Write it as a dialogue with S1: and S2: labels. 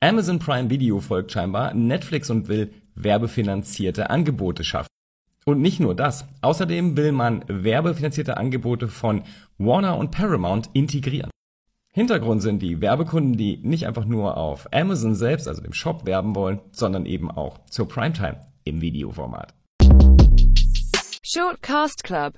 S1: Amazon Prime Video folgt scheinbar Netflix und will werbefinanzierte Angebote schaffen. Und nicht nur das. Außerdem will man werbefinanzierte Angebote von Warner und Paramount integrieren. Hintergrund sind die Werbekunden, die nicht einfach nur auf Amazon selbst, also dem Shop, werben wollen, sondern eben auch zur Primetime im Videoformat.
S2: Shortcast Club